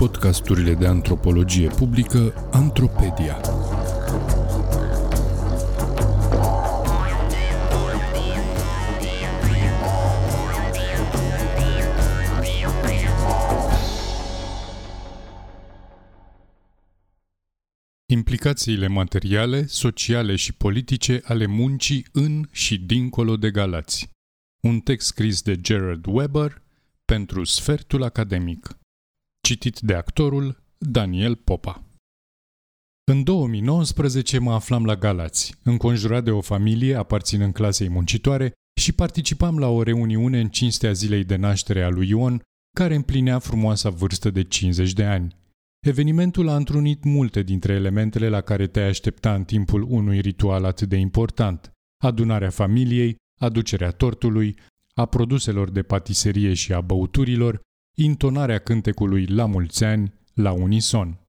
podcasturile de antropologie publică Antropedia. Implicațiile materiale, sociale și politice ale muncii în și dincolo de Galați. Un text scris de Gerard Weber pentru Sfertul Academic. Citit de actorul Daniel Popa. În 2019 mă aflam la Galați, înconjurat de o familie aparținând clasei muncitoare și participam la o reuniune în cinstea zilei de naștere a lui Ion, care împlinea frumoasa vârstă de 50 de ani. Evenimentul a întrunit multe dintre elementele la care te-ai aștepta în timpul unui ritual atât de important. Adunarea familiei, aducerea tortului, a produselor de patiserie și a băuturilor, intonarea cântecului La mulți ani, la unison.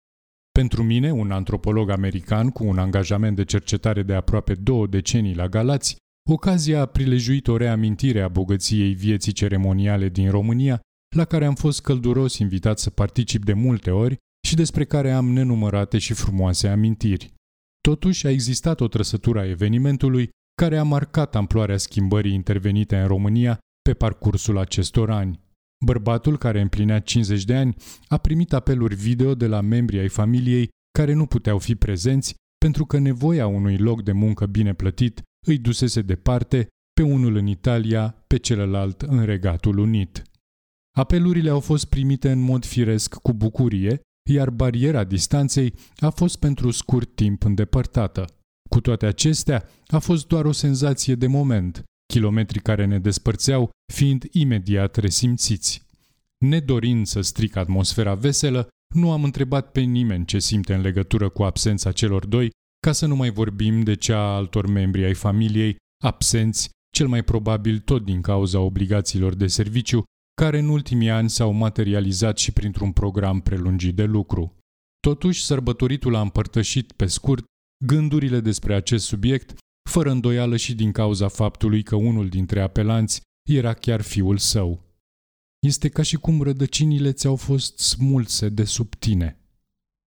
Pentru mine, un antropolog american cu un angajament de cercetare de aproape două decenii la Galați, ocazia a prilejuit o reamintire a bogăției vieții ceremoniale din România, la care am fost călduros invitat să particip de multe ori și despre care am nenumărate și frumoase amintiri. Totuși, a existat o trăsătură a evenimentului care a marcat amploarea schimbării intervenite în România pe parcursul acestor ani. Bărbatul, care împlinea 50 de ani, a primit apeluri video de la membrii ai familiei care nu puteau fi prezenți pentru că nevoia unui loc de muncă bine plătit îi dusese departe, pe unul în Italia, pe celălalt în Regatul Unit. Apelurile au fost primite în mod firesc cu bucurie, iar bariera distanței a fost pentru scurt timp îndepărtată. Cu toate acestea, a fost doar o senzație de moment, kilometrii care ne despărțeau fiind imediat resimțiți. Nedorind să stric atmosfera veselă, nu am întrebat pe nimeni ce simte în legătură cu absența celor doi, ca să nu mai vorbim de cea a altor membri ai familiei, absenți, cel mai probabil tot din cauza obligațiilor de serviciu, care în ultimii ani s-au materializat și printr-un program prelungit de lucru. Totuși, sărbătoritul a împărtășit pe scurt gândurile despre acest subiect, fără îndoială și din cauza faptului că unul dintre apelanți era chiar fiul său. Este ca și cum rădăcinile ți-au fost smulse de sub tine,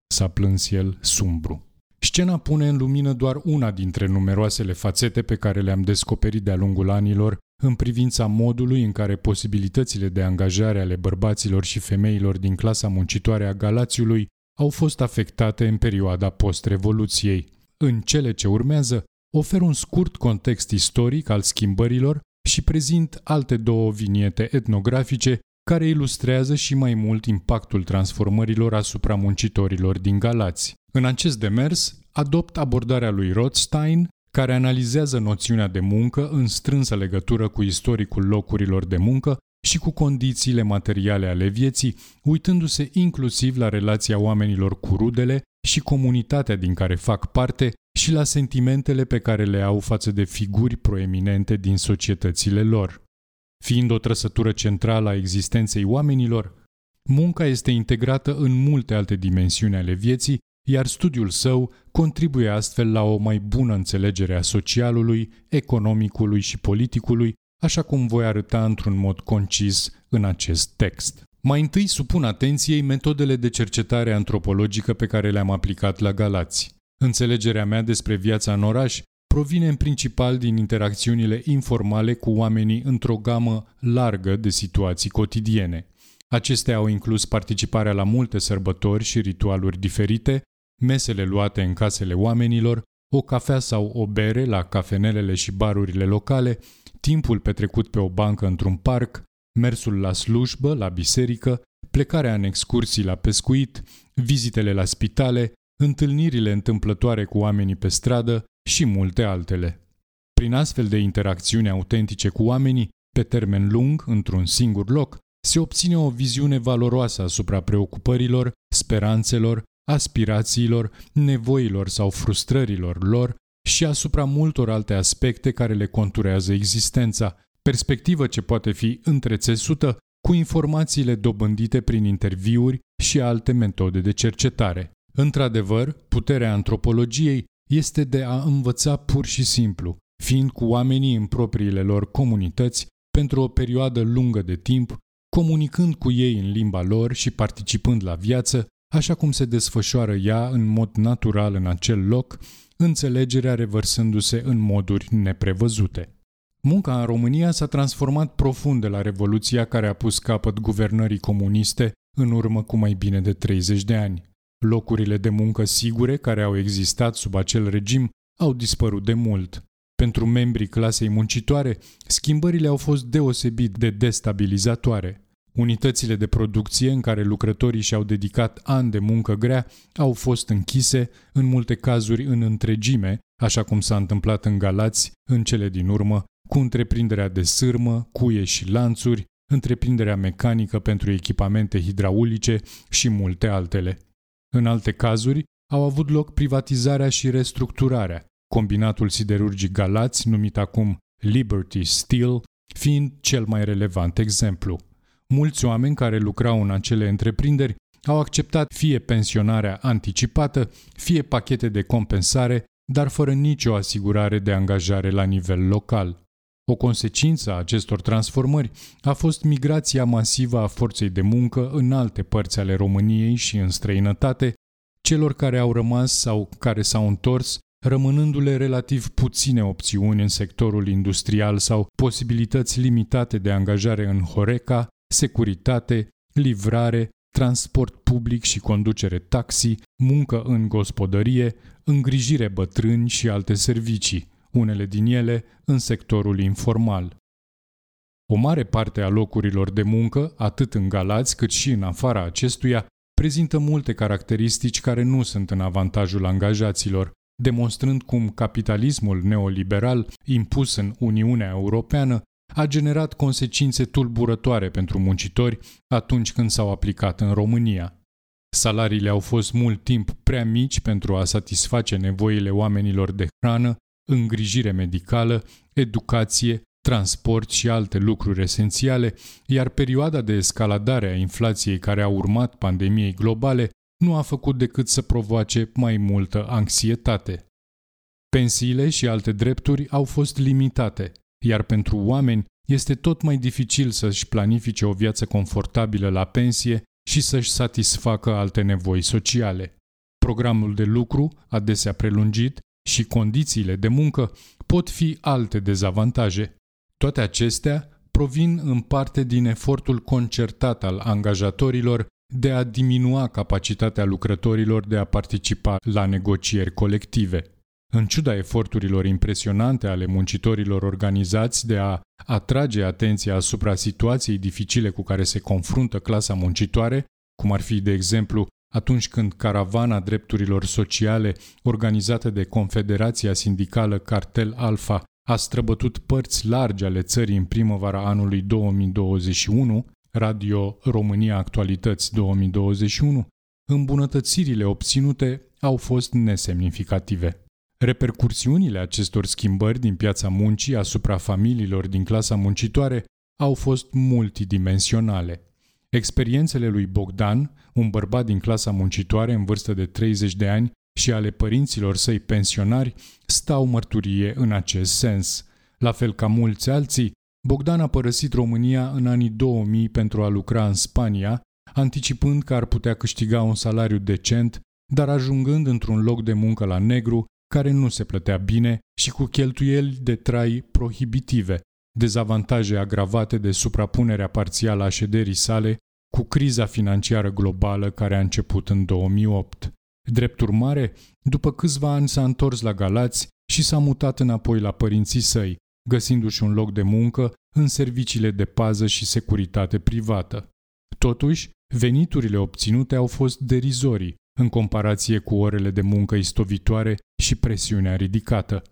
s-a plâns el sumbru. Scena pune în lumină doar una dintre numeroasele fațete pe care le-am descoperit de-a lungul anilor în privința modului în care posibilitățile de angajare ale bărbaților și femeilor din clasa muncitoare a Galațiului au fost afectate în perioada post-revoluției. În cele ce urmează, ofer un scurt context istoric al schimbărilor și prezint alte două viniete etnografice care ilustrează și mai mult impactul transformărilor asupra muncitorilor din Galați. În acest demers, adopt abordarea lui Rothstein, care analizează noțiunea de muncă în strânsă legătură cu istoricul locurilor de muncă și cu condițiile materiale ale vieții, uitându-se inclusiv la relația oamenilor cu rudele și comunitatea din care fac parte și la sentimentele pe care le au față de figuri proeminente din societățile lor. Fiind o trăsătură centrală a existenței oamenilor, munca este integrată în multe alte dimensiuni ale vieții, iar studiul său contribuie astfel la o mai bună înțelegere a socialului, economicului și politicului, așa cum voi arăta într-un mod concis în acest text. Mai întâi supun atenției metodele de cercetare antropologică pe care le-am aplicat la Galați. Înțelegerea mea despre viața în oraș provine în principal din interacțiunile informale cu oamenii într-o gamă largă de situații cotidiene. Acestea au inclus participarea la multe sărbători și ritualuri diferite, mesele luate în casele oamenilor, o cafea sau o bere la cafenelele și barurile locale, timpul petrecut pe o bancă într-un parc, mersul la slujbă, la biserică, plecarea în excursii la pescuit, vizitele la spitale, întâlnirile întâmplătoare cu oamenii pe stradă și multe altele. Prin astfel de interacțiuni autentice cu oamenii, pe termen lung, într-un singur loc, se obține o viziune valoroasă asupra preocupărilor, speranțelor, aspirațiilor, nevoilor sau frustrărilor lor și asupra multor alte aspecte care le conturează existența, perspectivă ce poate fi întrețesută cu informațiile dobândite prin interviuri și alte metode de cercetare. Într-adevăr, puterea antropologiei este de a învăța pur și simplu, fiind cu oamenii în propriile lor comunități pentru o perioadă lungă de timp, comunicând cu ei în limba lor și participând la viață, așa cum se desfășoară ea în mod natural în acel loc, înțelegerea revărsându-se în moduri neprevăzute. Munca în România s-a transformat profund de la Revoluția care a pus capăt guvernării comuniste în urmă cu mai bine de 30 de ani. Locurile de muncă sigure care au existat sub acel regim au dispărut de mult. Pentru membrii clasei muncitoare, schimbările au fost deosebit de destabilizatoare. Unitățile de producție în care lucrătorii și-au dedicat ani de muncă grea au fost închise, în multe cazuri în întregime, așa cum s-a întâmplat în Galați, în cele din urmă, cu întreprinderea de sârmă, cuie și lanțuri, întreprinderea mecanică pentru echipamente hidraulice și multe altele. În alte cazuri, au avut loc privatizarea și restructurarea, combinatul siderurgic Galați, numit acum Liberty Steel, fiind cel mai relevant exemplu. Mulți oameni care lucrau în acele întreprinderi au acceptat fie pensionarea anticipată, fie pachete de compensare, dar fără nicio asigurare de angajare la nivel local. O consecință a acestor transformări a fost migrația masivă a forței de muncă în alte părți ale României și în străinătate, celor care au rămas sau care s-au întors, rămânându-le relativ puține opțiuni în sectorul industrial sau posibilități limitate de angajare în Horeca, securitate, livrare, transport public și conducere taxi, muncă în gospodărie, îngrijire bătrâni și alte servicii, unele din ele în sectorul informal. O mare parte a locurilor de muncă, atât în Galați cât și în afara acestuia, prezintă multe caracteristici care nu sunt în avantajul angajaților, demonstrând cum capitalismul neoliberal impus în Uniunea Europeană a generat consecințe tulburătoare pentru muncitori atunci când s-au aplicat în România. Salariile au fost mult timp prea mici pentru a satisface nevoile oamenilor de hrană, îngrijire medicală, educație, transport și alte lucruri esențiale, iar perioada de escaladare a inflației care a urmat pandemiei globale nu a făcut decât să provoace mai multă anxietate. Pensiile și alte drepturi au fost limitate, iar pentru oameni este tot mai dificil să-și planifice o viață confortabilă la pensie și să-și satisfacă alte nevoi sociale. Programul de lucru, adesea prelungit, și condițiile de muncă pot fi alte dezavantaje. Toate acestea provin în parte din efortul concertat al angajatorilor de a diminua capacitatea lucrătorilor de a participa la negocieri colective. În ciuda eforturilor impresionante ale muncitorilor organizați de a atrage atenția asupra situației dificile cu care se confruntă clasa muncitoare, cum ar fi, de exemplu, atunci când caravana drepturilor sociale, organizată de Confederația Sindicală Cartel Alfa, a străbătut părți largi ale țării în primăvara anului 2021, Radio România Actualități 2021, îmbunătățirile obținute au fost nesemnificative. Repercursiunile acestor schimbări din piața muncii asupra familiilor din clasa muncitoare au fost multidimensionale. Experiențele lui Bogdan, un bărbat din clasa muncitoare în vârstă de 30 de ani și ale părinților săi pensionari, stau mărturie în acest sens. La fel ca mulți alții, Bogdan a părăsit România în anii 2000 pentru a lucra în Spania, anticipând că ar putea câștiga un salariu decent, dar ajungând într-un loc de muncă la negru care nu se plătea bine și cu cheltuieli de trai prohibitive, dezavantaje agravate de suprapunerea parțială a șederii sale cu criza financiară globală care a început în 2008. Drept urmare, după câțiva ani s-a întors la Galați și s-a mutat înapoi la părinții săi, găsindu-și un loc de muncă în serviciile de pază și securitate privată. Totuși, veniturile obținute au fost derizorii în comparație cu orele de muncă istovitoare și presiunea ridicată.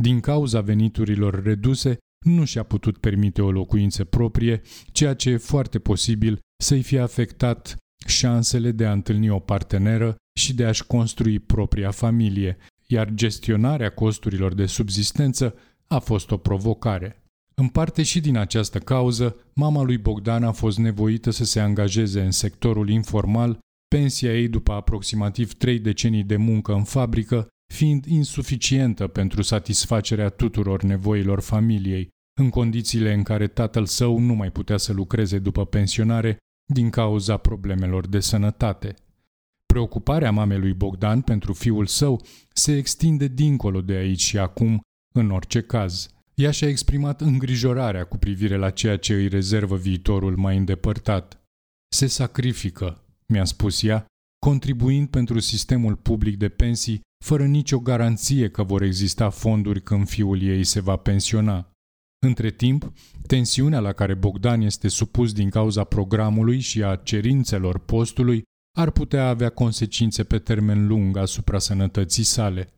Din cauza veniturilor reduse, nu și-a putut permite o locuință proprie, ceea ce e foarte posibil să-i fie afectat șansele de a întâlni o parteneră și de a-și construi propria familie, iar gestionarea costurilor de subzistență a fost o provocare. În parte și din această cauză, mama lui Bogdan a fost nevoită să se angajeze în sectorul informal, pensia ei după aproximativ trei decenii de muncă în fabrică fiind insuficientă pentru satisfacerea tuturor nevoilor familiei, în condițiile în care tatăl său nu mai putea să lucreze după pensionare din cauza problemelor de sănătate. Preocuparea mamei lui Bogdan pentru fiul său se extinde dincolo de aici și acum, în orice caz. Ea și-a exprimat îngrijorarea cu privire la ceea ce îi rezervă viitorul mai îndepărtat. Se sacrifică, mi-a spus ea, contribuind pentru sistemul public de pensii fără nicio garanție că vor exista fonduri când fiul ei se va pensiona. Între timp, tensiunea la care Bogdan este supus din cauza programului și a cerințelor postului ar putea avea consecințe pe termen lung asupra sănătății sale.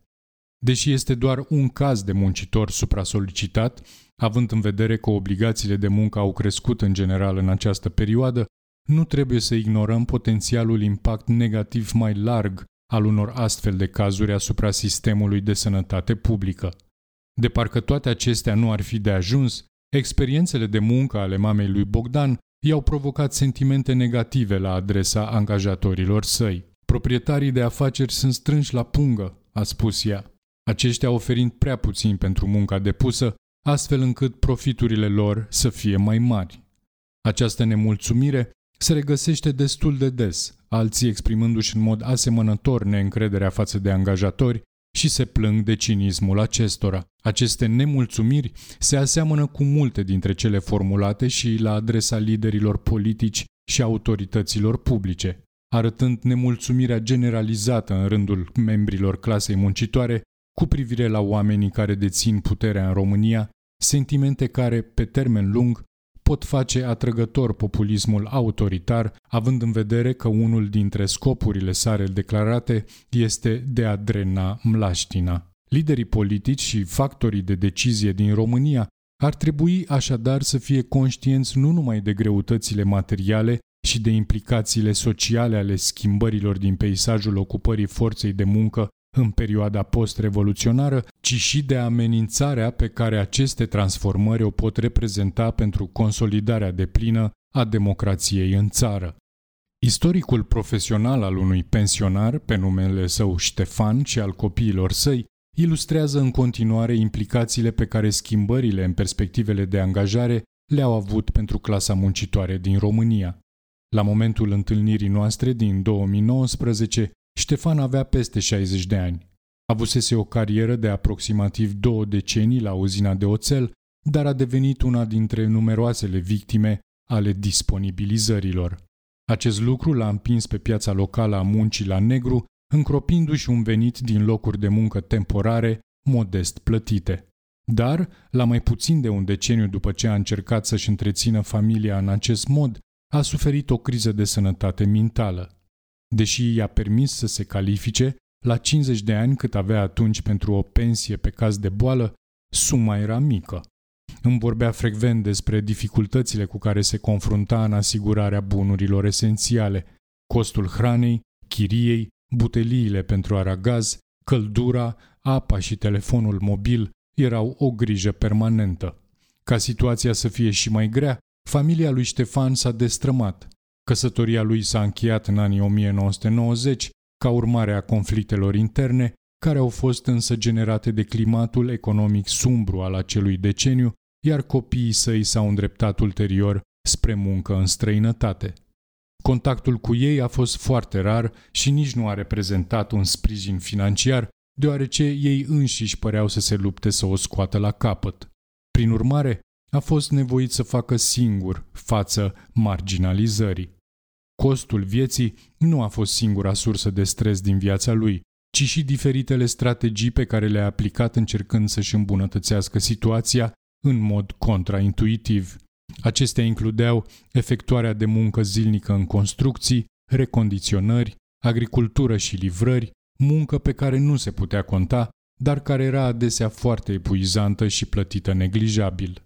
Deși este doar un caz de muncitor supra-solicitat, având în vedere că obligațiile de muncă au crescut în general în această perioadă, nu trebuie să ignorăm potențialul impact negativ mai larg al unor astfel de cazuri asupra sistemului de sănătate publică. De parcă toate acestea nu ar fi de ajuns, experiențele de muncă ale mamei lui Bogdan i-au provocat sentimente negative la adresa angajatorilor săi. Proprietarii de afaceri sunt strânși la pungă, a spus ea, aceștia oferind prea puțin pentru munca depusă, astfel încât profiturile lor să fie mai mari. Această nemulțumire se regăsește destul de des, alții exprimându-și în mod asemănător neîncrederea față de angajatori și se plâng de cinismul acestora. Aceste nemulțumiri se aseamănă cu multe dintre cele formulate și la adresa liderilor politici și autorităților publice, arătând nemulțumirea generalizată în rândul membrilor clasei muncitoare cu privire la oamenii care dețin puterea în România, sentimente care, pe termen lung, pot face atrăgător populismul autoritar, având în vedere că unul dintre scopurile sale declarate este de a drena mlaștina. Liderii politici și factorii de decizie din România ar trebui așadar să fie conștienți nu numai de greutățile materiale și de implicațiile sociale ale schimbărilor din peisajul ocupării forței de muncă în perioada post-revoluționară, ci și de amenințarea pe care aceste transformări o pot reprezenta pentru consolidarea deplină a democrației în țară. Istoricul profesional al unui pensionar, pe numele său Ștefan și al copiilor săi, ilustrează în continuare implicațiile pe care schimbările în perspectivele de angajare le-au avut pentru clasa muncitoare din România. La momentul întâlnirii noastre din 2019, Ștefan avea peste 60 de ani. Avusese o carieră de aproximativ două decenii la uzina de oțel, dar a devenit una dintre numeroasele victime ale disponibilizărilor. Acest lucru l-a împins pe piața locală a muncii la negru, încropindu-și un venit din locuri de muncă temporare, modest plătite. Dar, la mai puțin de un deceniu după ce a încercat să-și întrețină familia în acest mod, a suferit o criză de sănătate mentală deși i-a permis să se califice, la 50 de ani cât avea atunci pentru o pensie pe caz de boală, suma era mică. Îmi vorbea frecvent despre dificultățile cu care se confrunta în asigurarea bunurilor esențiale, costul hranei, chiriei, buteliile pentru aragaz, căldura, apa și telefonul mobil erau o grijă permanentă. Ca situația să fie și mai grea, familia lui Ștefan s-a destrămat. Căsătoria lui s-a încheiat în anii 1990 ca urmare a conflictelor interne, care au fost însă generate de climatul economic sumbru al acelui deceniu, iar copiii săi s-au îndreptat ulterior spre muncă în străinătate. Contactul cu ei a fost foarte rar și nici nu a reprezentat un sprijin financiar, deoarece ei înșiși păreau să se lupte să o scoată la capăt. Prin urmare, a fost nevoit să facă singur față marginalizării. Costul vieții nu a fost singura sursă de stres din viața lui, ci și diferitele strategii pe care le-a aplicat încercând să-și îmbunătățească situația în mod contraintuitiv. Acestea includeau efectuarea de muncă zilnică în construcții, recondiționări, agricultură și livrări, muncă pe care nu se putea conta, dar care era adesea foarte epuizantă și plătită neglijabil.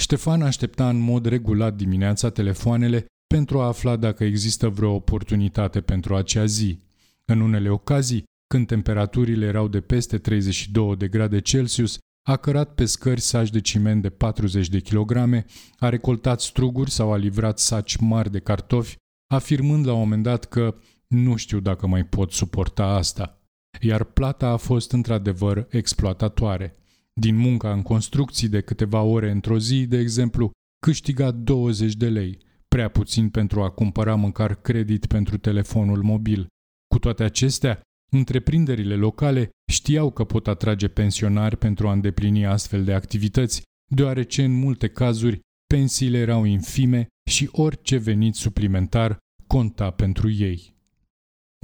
Ștefan aștepta în mod regulat dimineața telefoanele pentru a afla dacă există vreo oportunitate pentru acea zi. În unele ocazii, când temperaturile erau de peste 32 de grade Celsius, a cărat pe scări saci de ciment de 40 de kilograme, a recoltat struguri sau a livrat saci mari de cartofi, afirmând la un moment dat că nu știu dacă mai pot suporta asta. Iar plata a fost într-adevăr exploatatoare. Din munca în construcții de câteva ore într-o zi, de exemplu, câștiga 20 de lei, prea puțin pentru a cumpăra măcar credit pentru telefonul mobil. Cu toate acestea, întreprinderile locale știau că pot atrage pensionari pentru a îndeplini astfel de activități, deoarece în multe cazuri pensiile erau infime și orice venit suplimentar conta pentru ei.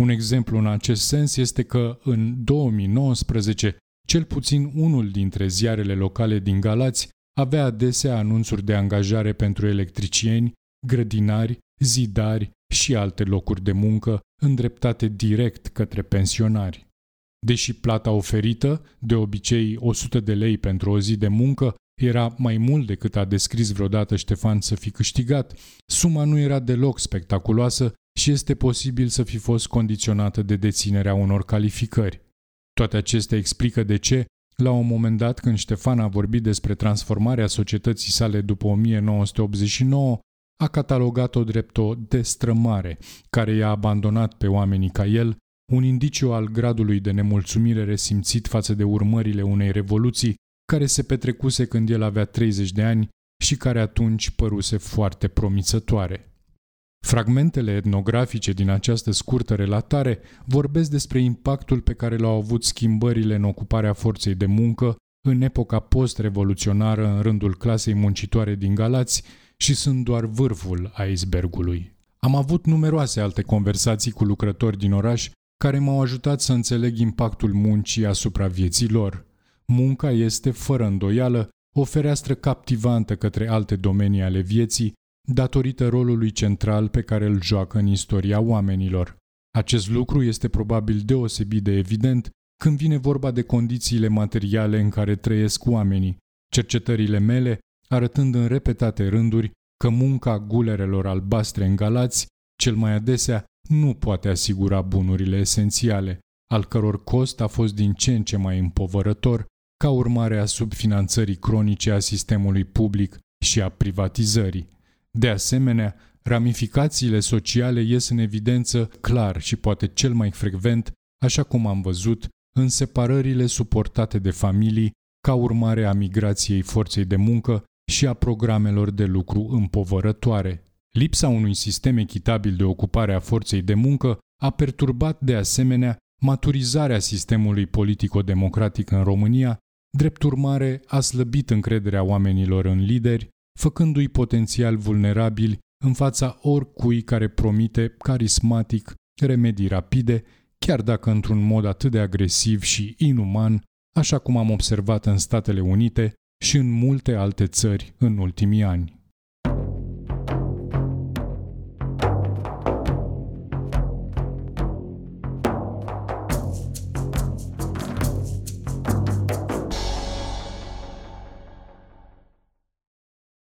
Un exemplu în acest sens este că în 2019 cel puțin unul dintre ziarele locale din Galați avea adesea anunțuri de angajare pentru electricieni, grădinari, zidari și alte locuri de muncă îndreptate direct către pensionari. Deși plata oferită, de obicei 100 de lei pentru o zi de muncă, era mai mult decât a descris vreodată Ștefan să fi câștigat, suma nu era deloc spectaculoasă și este posibil să fi fost condiționată de deținerea unor calificări. Toate acestea explică de ce, la un moment dat când Ștefan a vorbit despre transformarea societății sale după 1989, a catalogat-o drept o destrămare, care i-a abandonat pe oamenii ca el, un indiciu al gradului de nemulțumire resimțit față de urmările unei revoluții care se petrecuse când el avea 30 de ani și care atunci păruse foarte promițătoare. Fragmentele etnografice din această scurtă relatare vorbesc despre impactul pe care l-au avut schimbările în ocuparea forței de muncă în epoca post-revoluționară în rândul clasei muncitoare din Galați și sunt doar vârful icebergului. Am avut numeroase alte conversații cu lucrători din oraș care m-au ajutat să înțeleg impactul muncii asupra vieții lor. Munca este, fără îndoială, o fereastră captivantă către alte domenii ale vieții, datorită rolului central pe care îl joacă în istoria oamenilor. Acest lucru este probabil deosebit de evident când vine vorba de condițiile materiale în care trăiesc oamenii. Cercetările mele arătând în repetate rânduri că munca gulerelor albastre în Galați, cel mai adesea, nu poate asigura bunurile esențiale, al căror cost a fost din ce în ce mai împovărător ca urmare a subfinanțării cronice a sistemului public și a privatizării. De asemenea, ramificațiile sociale ies în evidență clar și poate cel mai frecvent, așa cum am văzut, în separările suportate de familii ca urmare a migrației forței de muncă și a programelor de lucru împovărătoare. Lipsa unui sistem echitabil de ocupare a forței de muncă a perturbat de asemenea maturizarea sistemului politico-democratic în România, drept urmare a slăbit încrederea oamenilor în lideri, făcându-i potențial vulnerabili în fața oricui care promite carismatic remedii rapide, chiar dacă într-un mod atât de agresiv și inuman, așa cum am observat în Statele Unite și în multe alte țări în ultimii ani.